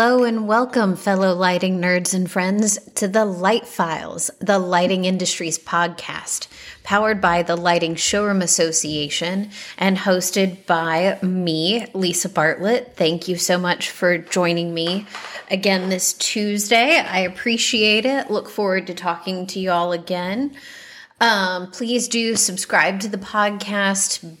Hello and welcome, fellow lighting nerds and friends, to the Light Files, the lighting industry's podcast, powered by the Lighting Showroom Association and hosted by me, Lisa Bartlett. Thank you so much for joining me again this Tuesday. I appreciate it. Look forward to talking to you all again. Um, please do subscribe to the podcast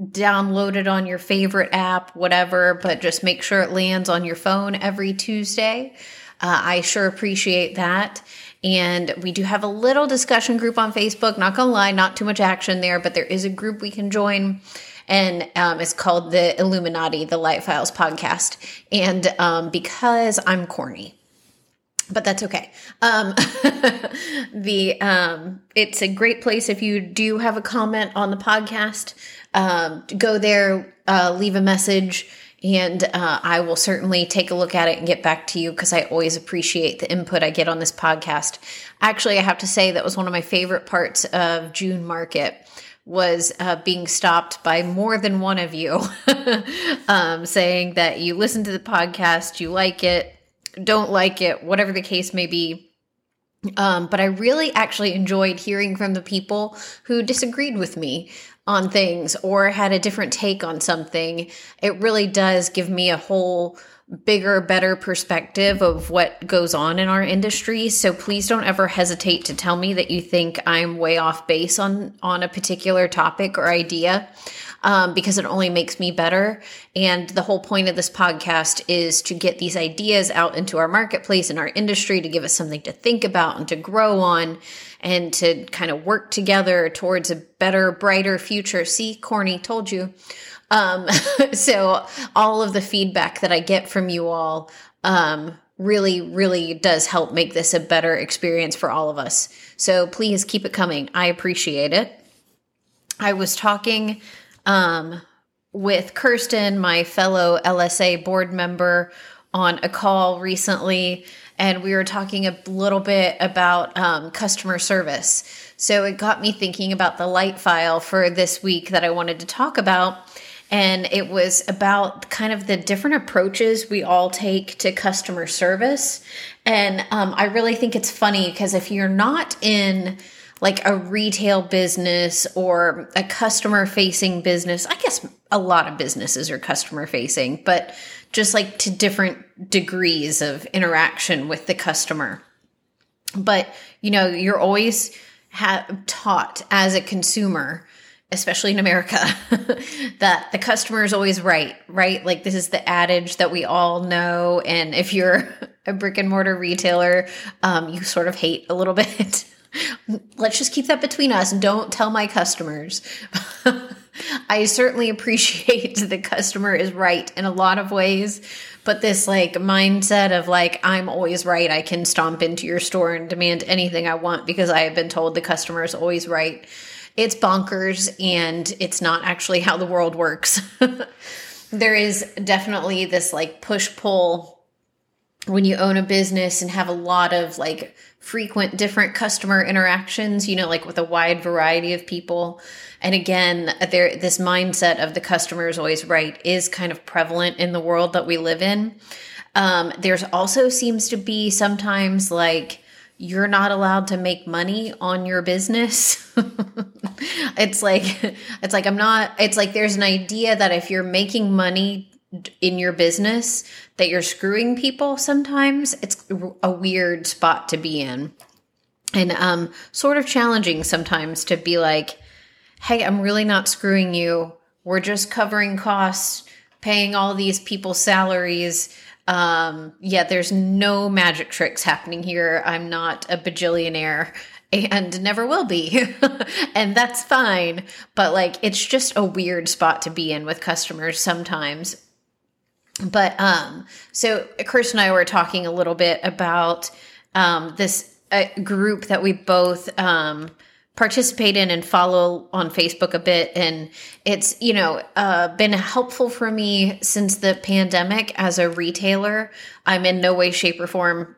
download it on your favorite app, whatever, but just make sure it lands on your phone every Tuesday. Uh, I sure appreciate that. And we do have a little discussion group on Facebook. Not gonna lie, not too much action there, but there is a group we can join. And um, it's called the Illuminati, the Light Files podcast. And um, because I'm corny, but that's okay. Um, the um, it's a great place if you do have a comment on the podcast. Um, go there, uh, leave a message, and uh, I will certainly take a look at it and get back to you because I always appreciate the input I get on this podcast. Actually, I have to say that was one of my favorite parts of June Market was uh, being stopped by more than one of you um, saying that you listen to the podcast, you like it, don't like it, whatever the case may be. Um, but I really actually enjoyed hearing from the people who disagreed with me on things or had a different take on something. It really does give me a whole bigger, better perspective of what goes on in our industry. So please don't ever hesitate to tell me that you think I'm way off base on on a particular topic or idea um, because it only makes me better. And the whole point of this podcast is to get these ideas out into our marketplace and our industry to give us something to think about and to grow on and to kind of work together towards a better, brighter future. See, corny, told you. Um, so all of the feedback that I get from you all, um, really, really does help make this a better experience for all of us. So please keep it coming. I appreciate it. I was talking um, with Kirsten, my fellow LSA board member, on a call recently, and we were talking a little bit about um, customer service. So it got me thinking about the light file for this week that I wanted to talk about. And it was about kind of the different approaches we all take to customer service. And um, I really think it's funny because if you're not in like a retail business or a customer facing business. I guess a lot of businesses are customer facing, but just like to different degrees of interaction with the customer. But, you know, you're always taught as a consumer, especially in America, that the customer is always right, right? Like this is the adage that we all know. And if you're a brick and mortar retailer, um, you sort of hate a little bit. Let's just keep that between us. Don't tell my customers. I certainly appreciate the customer is right in a lot of ways, but this like mindset of like, I'm always right. I can stomp into your store and demand anything I want because I have been told the customer is always right. It's bonkers and it's not actually how the world works. there is definitely this like push pull when you own a business and have a lot of like frequent different customer interactions, you know, like with a wide variety of people. And again, there this mindset of the customer is always right is kind of prevalent in the world that we live in. Um, there's also seems to be sometimes like you're not allowed to make money on your business. it's like it's like I'm not it's like there's an idea that if you're making money in your business that you're screwing people sometimes it's a weird spot to be in. And um sort of challenging sometimes to be like hey i'm really not screwing you. We're just covering costs paying all these people salaries. Um yeah there's no magic tricks happening here. I'm not a bajillionaire and never will be. and that's fine. But like, it's just a weird spot to be in with customers sometimes but um, so Chris and I were talking a little bit about um, this uh, group that we both um, participate in and follow on Facebook a bit, and it's you know uh, been helpful for me since the pandemic as a retailer. I'm in no way, shape, or form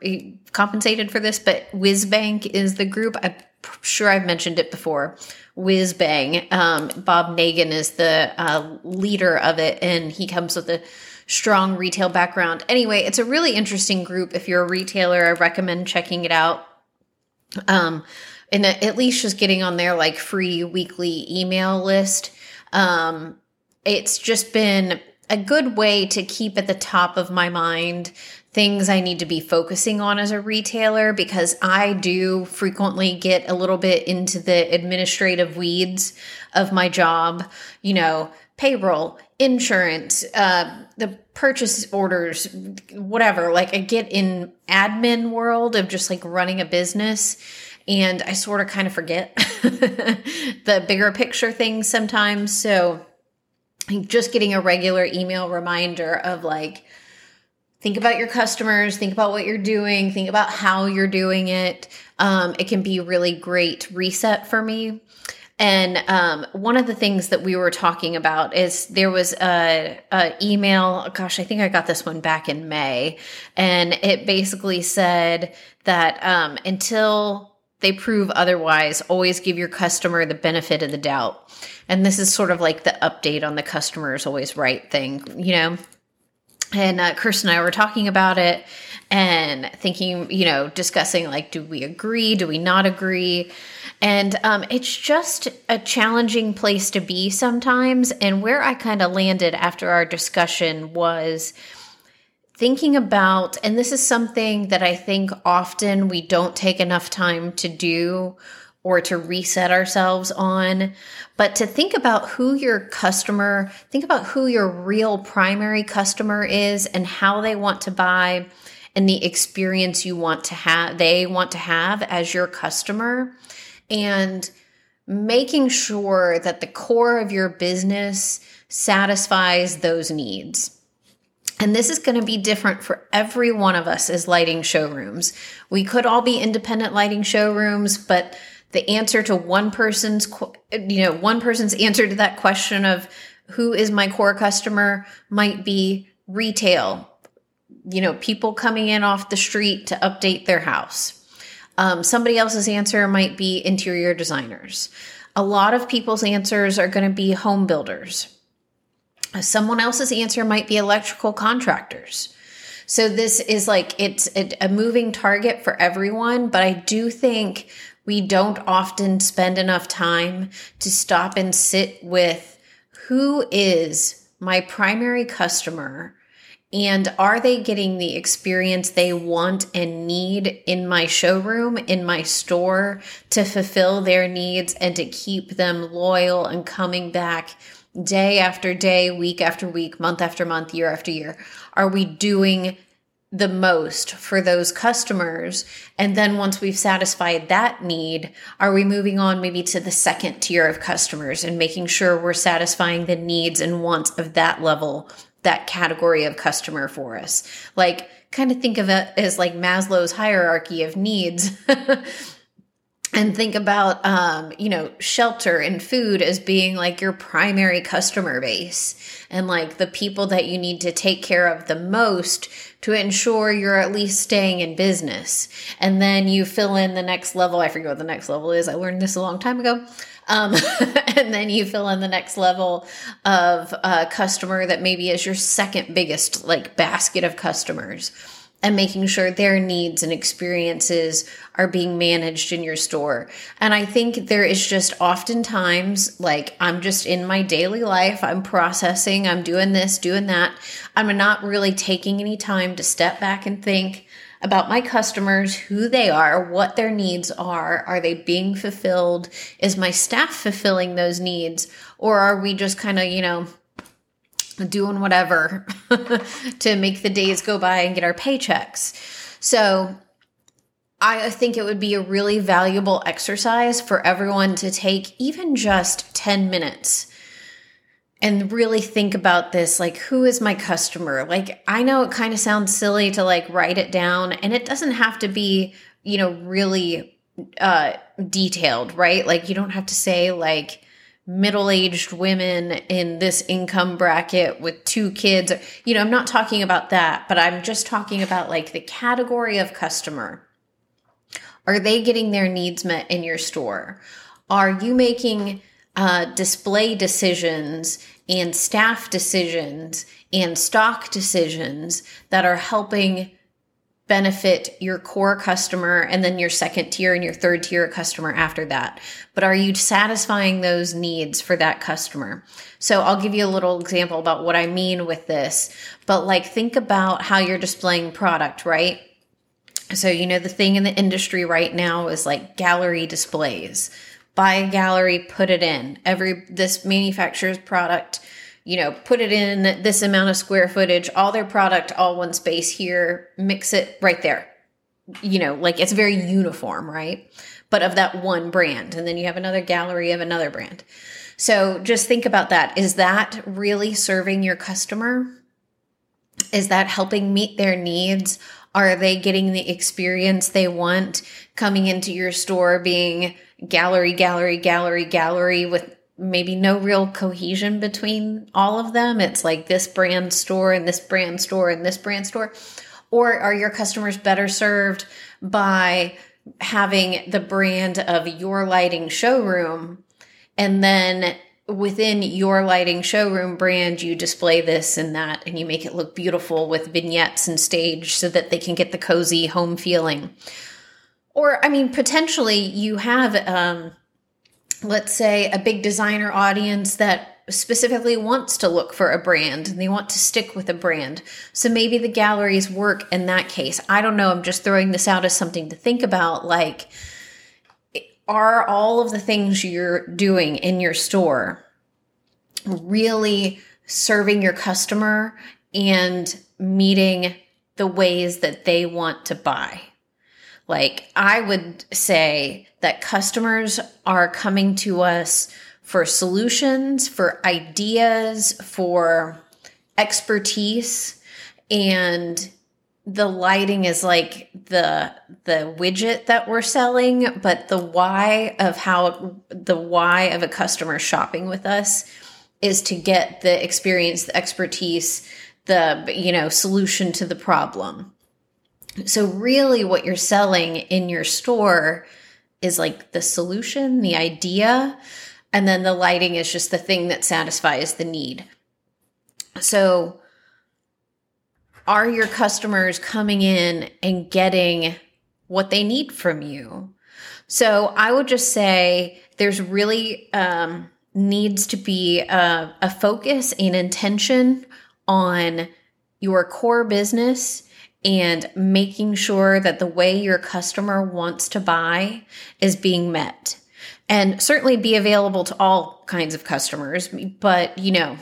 compensated for this, but WizBang is the group. I'm sure I've mentioned it before. WizBang. Um, Bob Negen is the uh, leader of it, and he comes with a strong retail background. Anyway, it's a really interesting group. If you're a retailer, I recommend checking it out. Um, and at least just getting on their like free weekly email list. Um, it's just been a good way to keep at the top of my mind things I need to be focusing on as a retailer because I do frequently get a little bit into the administrative weeds of my job, you know, payroll, insurance, uh, the purchase orders, whatever. Like I get in admin world of just like running a business and I sort of kind of forget the bigger picture things sometimes. So just getting a regular email reminder of like, think about your customers, think about what you're doing, think about how you're doing it. Um, it can be really great reset for me. And um, one of the things that we were talking about is there was a, a, email. Gosh, I think I got this one back in May, and it basically said that um, until they prove otherwise, always give your customer the benefit of the doubt. And this is sort of like the update on the customer is always right thing, you know. And uh, Kirsten and I were talking about it and thinking, you know, discussing like, do we agree? Do we not agree? And um, it's just a challenging place to be sometimes. And where I kind of landed after our discussion was thinking about, and this is something that I think often we don't take enough time to do or to reset ourselves on, but to think about who your customer, think about who your real primary customer is and how they want to buy and the experience you want to have, they want to have as your customer and making sure that the core of your business satisfies those needs. And this is going to be different for every one of us as lighting showrooms. We could all be independent lighting showrooms, but the answer to one person's, you know, one person's answer to that question of who is my core customer might be retail, you know, people coming in off the street to update their house. Um, somebody else's answer might be interior designers. A lot of people's answers are going to be home builders. Someone else's answer might be electrical contractors. So this is like it's a, moving target for everyone, but I do think we don't often spend enough time to stop and sit with who is my primary customer and are they getting the experience they want and need in my showroom, in my store to fulfill their needs and to keep them loyal and coming back day after day, week after week, month after month, year after year? Are we doing the most for those customers? And then once we've satisfied that need, are we moving on maybe to the second tier of customers and making sure we're satisfying the needs and wants of that level that category of customer for us. Like, kind of think of it as like Maslow's hierarchy of needs. and think about um, you know shelter and food as being like your primary customer base and like the people that you need to take care of the most to ensure you're at least staying in business. And then you fill in the next level i forget what the next level is i learned this a long time ago um, and then you fill in the next level of a customer that maybe is your second biggest like basket of customers and making sure their needs and experiences are being managed in your store. And I think there is just oftentimes like I'm just in my daily life, I'm processing, I'm doing this, doing that. I'm not really taking any time to step back and think, about my customers, who they are, what their needs are. Are they being fulfilled? Is my staff fulfilling those needs? Or are we just kind of, you know, doing whatever to make the days go by and get our paychecks? So I think it would be a really valuable exercise for everyone to take even just 10 minutes and really think about this like who is my customer like i know it kind of sounds silly to like write it down and it doesn't have to be you know really uh detailed right like you don't have to say like middle-aged women in this income bracket with two kids. You know i'm not talking about that but i'm just talking about like the category of customer. Are they getting their needs met in your store? Are you making uh, display decisions and staff decisions and stock decisions that are helping benefit your core customer and then your second tier and your third tier customer after that. But are you satisfying those needs for that customer? So I'll give you a little example about what I mean with this. But like think about how you're displaying product, right? So, you know, the thing in the industry right now is like gallery displays. Buy a gallery, put it in. Every this manufacturer's product you know, put it in this amount of square footage, all their product, all one space here, mix it right there. You know, like it's very uniform, right? But of that one brand. And then you have another gallery of another brand. So just think about that. Is that really serving your customer? Is that helping meet their needs? Are they getting the experience they want coming into your store being gallery, gallery, gallery, gallery with maybe no real cohesion between all of them. It's like this brand store and this brand store and this brand store. Or are your customers better served by having the brand of your lighting showroom and then within your lighting showroom brand you display this and that and you make it look beautiful with vignettes and stage so that they can get the cozy home feeling or i mean potentially you have um, let's say a big designer audience that specifically wants to look for a brand and they want to stick with a brand. So maybe the galleries work in that case. I don't know. I'm just throwing this out as something to think about. Like, are all of the things you're doing in your store really serving your customer and meeting the ways that they want to buy? Like, I would say that customers are coming to us for solutions, for ideas, for expertise, and the lighting is like the the widget that we're selling but the why of how the why of a customer shopping with us is to get the experience the expertise the you know solution to the problem so, really, what you're selling in your store is like the solution, the idea, and then the lighting is just the thing that satisfies the need. So, are your customers coming in and getting what they need from you? So, I would just say there's really um, needs to be a, a focus and intention on your core business and making sure that the way your customer wants to buy is being met. And certainly be available to all kinds of customers, but you know,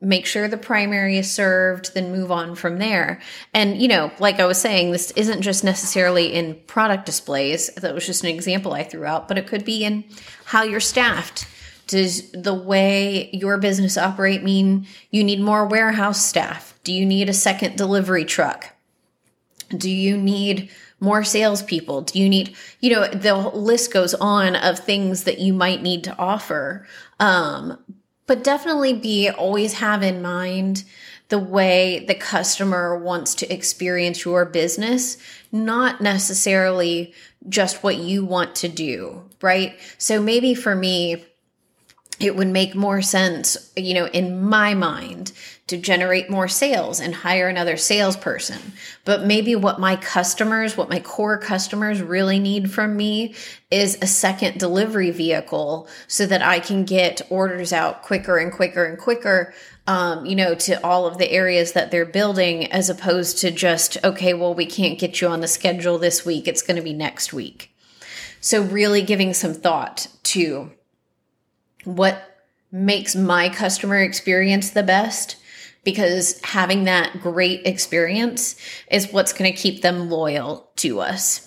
make sure the primary is served, then move on from there. And, you know, like I was saying, this isn't just necessarily in product displays. That was just an example I threw out, but it could be in how you're staffed. Does the way your business operate mean you need more warehouse staff? Do you need a second delivery truck? Do you need more salespeople? Do you need, you know, the list goes on of things that you might need to offer. Um, but definitely be always have in mind the way the customer wants to experience your business, not necessarily just what you want to do, right? So maybe for me, it would make more sense, you know, in my mind to generate more sales and hire another salesperson. But maybe what my customers, what my core customers really need from me is a second delivery vehicle so that I can get orders out quicker and quicker and quicker. Um, you know, to all of the areas that they're building, as opposed to just, okay, well, we can't get you on the schedule this week. It's going to be next week. So, really giving some thought to what makes my customer experience the best because having that great experience is what's going to keep them loyal to us.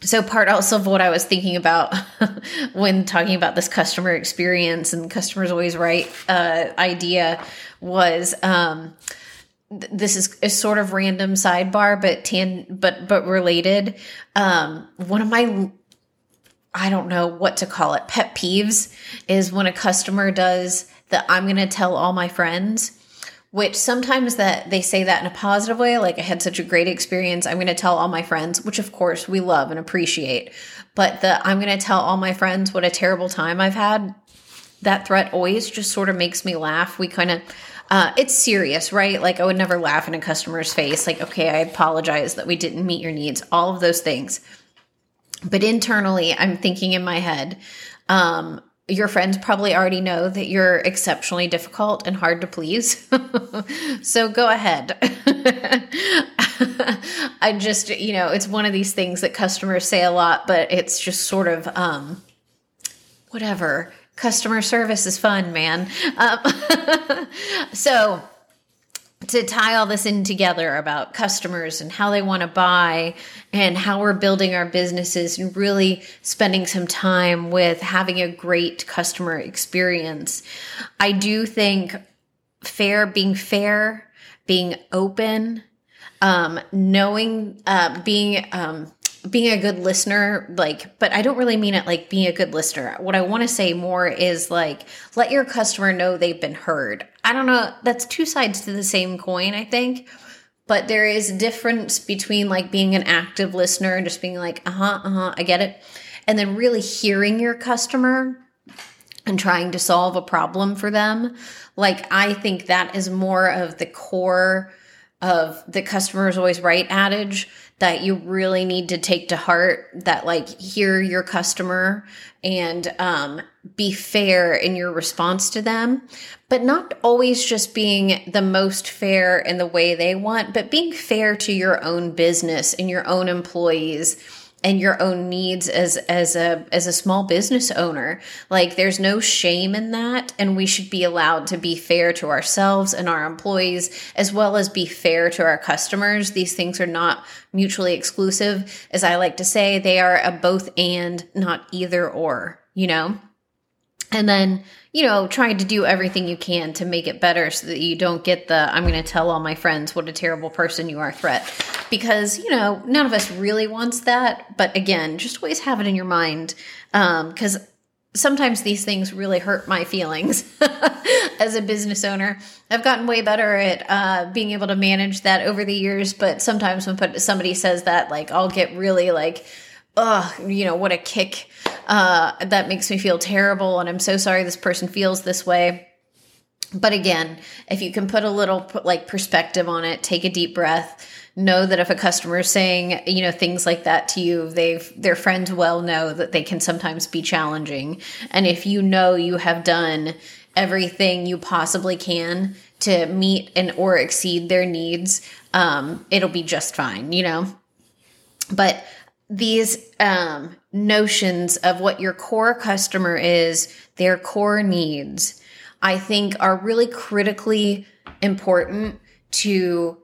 So, part also of what I was thinking about when talking about this customer experience and customers always right uh, idea was um, th- this is a sort of random sidebar, but tan- but but related. Um, one of my I don't know what to call it. Pet peeves is when a customer does that I'm going to tell all my friends, which sometimes that they say that in a positive way, like I had such a great experience, I'm going to tell all my friends, which of course we love and appreciate. But the I'm going to tell all my friends what a terrible time I've had, that threat always just sort of makes me laugh. We kind of, uh, it's serious, right? Like I would never laugh in a customer's face, like, okay, I apologize that we didn't meet your needs, all of those things. But internally, I'm thinking in my head, um, your friends probably already know that you're exceptionally difficult and hard to please. so go ahead. I just, you know, it's one of these things that customers say a lot, but it's just sort of, um, whatever. Customer service is fun, man. Um, so, to tie all this in together about customers and how they want to buy and how we're building our businesses and really spending some time with having a great customer experience. I do think fair, being fair, being open, um, knowing, uh, being, um, being a good listener, like, but I don't really mean it like being a good listener. What I want to say more is like, let your customer know they've been heard. I don't know. That's two sides to the same coin, I think. But there is a difference between like being an active listener and just being like, uh huh, uh huh, I get it. And then really hearing your customer and trying to solve a problem for them. Like, I think that is more of the core of the customer is always right adage that you really need to take to heart that like hear your customer and um, be fair in your response to them but not always just being the most fair in the way they want but being fair to your own business and your own employees and your own needs as as a as a small business owner like there's no shame in that and we should be allowed to be fair to ourselves and our employees as well as be fair to our customers. These things are not mutually exclusive. As i like to say they are a both and not either or you know? And then you know trying to do everything you can to make it better so that you don't get the i'm going to tell all my friends what a terrible person you are threat because you know none of us really wants that. But again just always have it in your mind because um, sometimes these things really hurt my feelings as a business owner. I've gotten way better at uh, being able to manage that over the years but sometimes when somebody says that like i'll get really like oh you know what a kick uh, that makes me feel terrible and i'm so sorry this person feels this way. But again if you can put a little like perspective on it take a deep breath know that if a customer is saying you know things like that to you they've their friends well know that they can sometimes be challenging. And if you know you have done everything you possibly can to meet and or exceed their needs um, it'll be just fine you know? But these um, notions of what your core customer is their core needs i think are really critically important to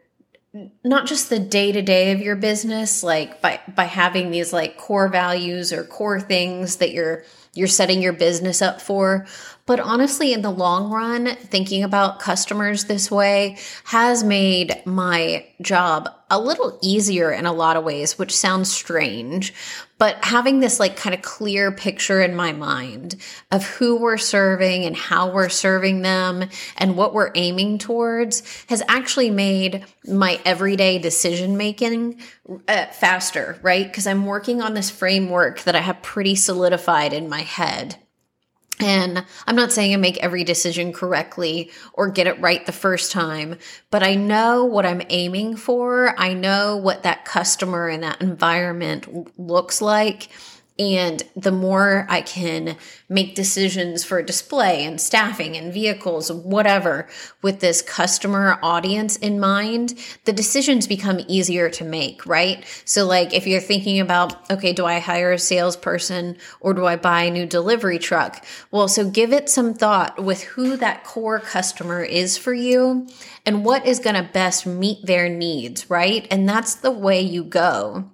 not just the day to day of your business, like by by having these like core values or core things that you're you're setting your business up for, but honestly, in the long run, thinking about customers this way has made my job a little easier in a lot of ways, which sounds strange. But having this like kind of clear picture in my mind of who we're serving and how we're serving them and what we're aiming towards has actually made my everyday decision making uh, faster, right? Because I'm working on this framework that I have pretty solidified in my head. And I'm not saying I make every decision correctly or get it right the first time, but I know what I'm aiming for. I know what that customer and that environment looks like. And the more I can make decisions for display and staffing and vehicles, whatever, with this customer audience in mind, the decisions become easier to make, right? So, like, if you're thinking about, okay, do I hire a salesperson or do I buy a new delivery truck? Well, so give it some thought with who that core customer is for you and what is going to best meet their needs, right? And that's the way you go.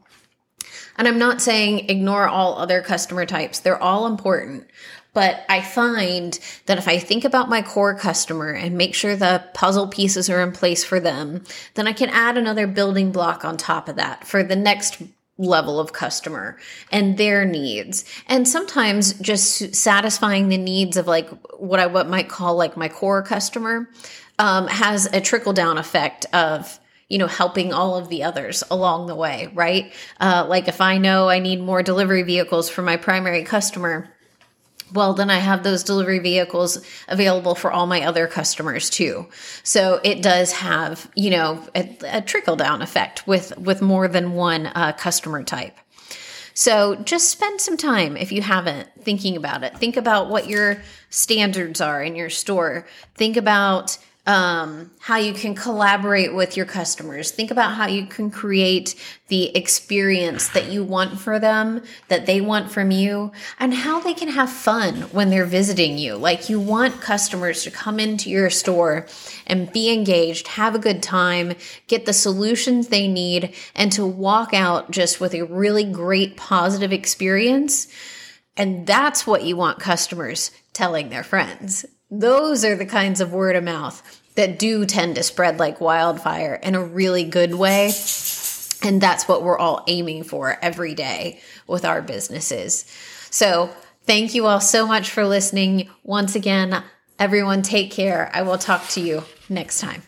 And I'm not saying ignore all other customer types, they're all important. But I find that if I think about my core customer and make sure the puzzle pieces are in place for them, then I can add another building block on top of that for the next level of customer and their needs. And sometimes just satisfying the needs of like what I what might call like my core customer um, has a trickle down effect of you know, helping all of the others along the way, right? Uh, like if I know I need more delivery vehicles for my primary customer, well, then I have those delivery vehicles available for all my other customers too. So it does have, you know, a, a trickle down effect with with more than one uh, customer type. So just spend some time if you haven't thinking about it. Think about what your standards are in your store. Think about um, how you can collaborate with your customers. Think about how you can create the experience that you want for them, that they want from you, and how they can have fun when they're visiting you. Like you want customers to come into your store and be engaged, have a good time, get the solutions they need, and to walk out just with a really great positive experience. And that's what you want customers telling their friends. Those are the kinds of word of mouth that do tend to spread like wildfire in a really good way. And that's what we're all aiming for every day with our businesses. So, thank you all so much for listening. Once again, everyone, take care. I will talk to you next time.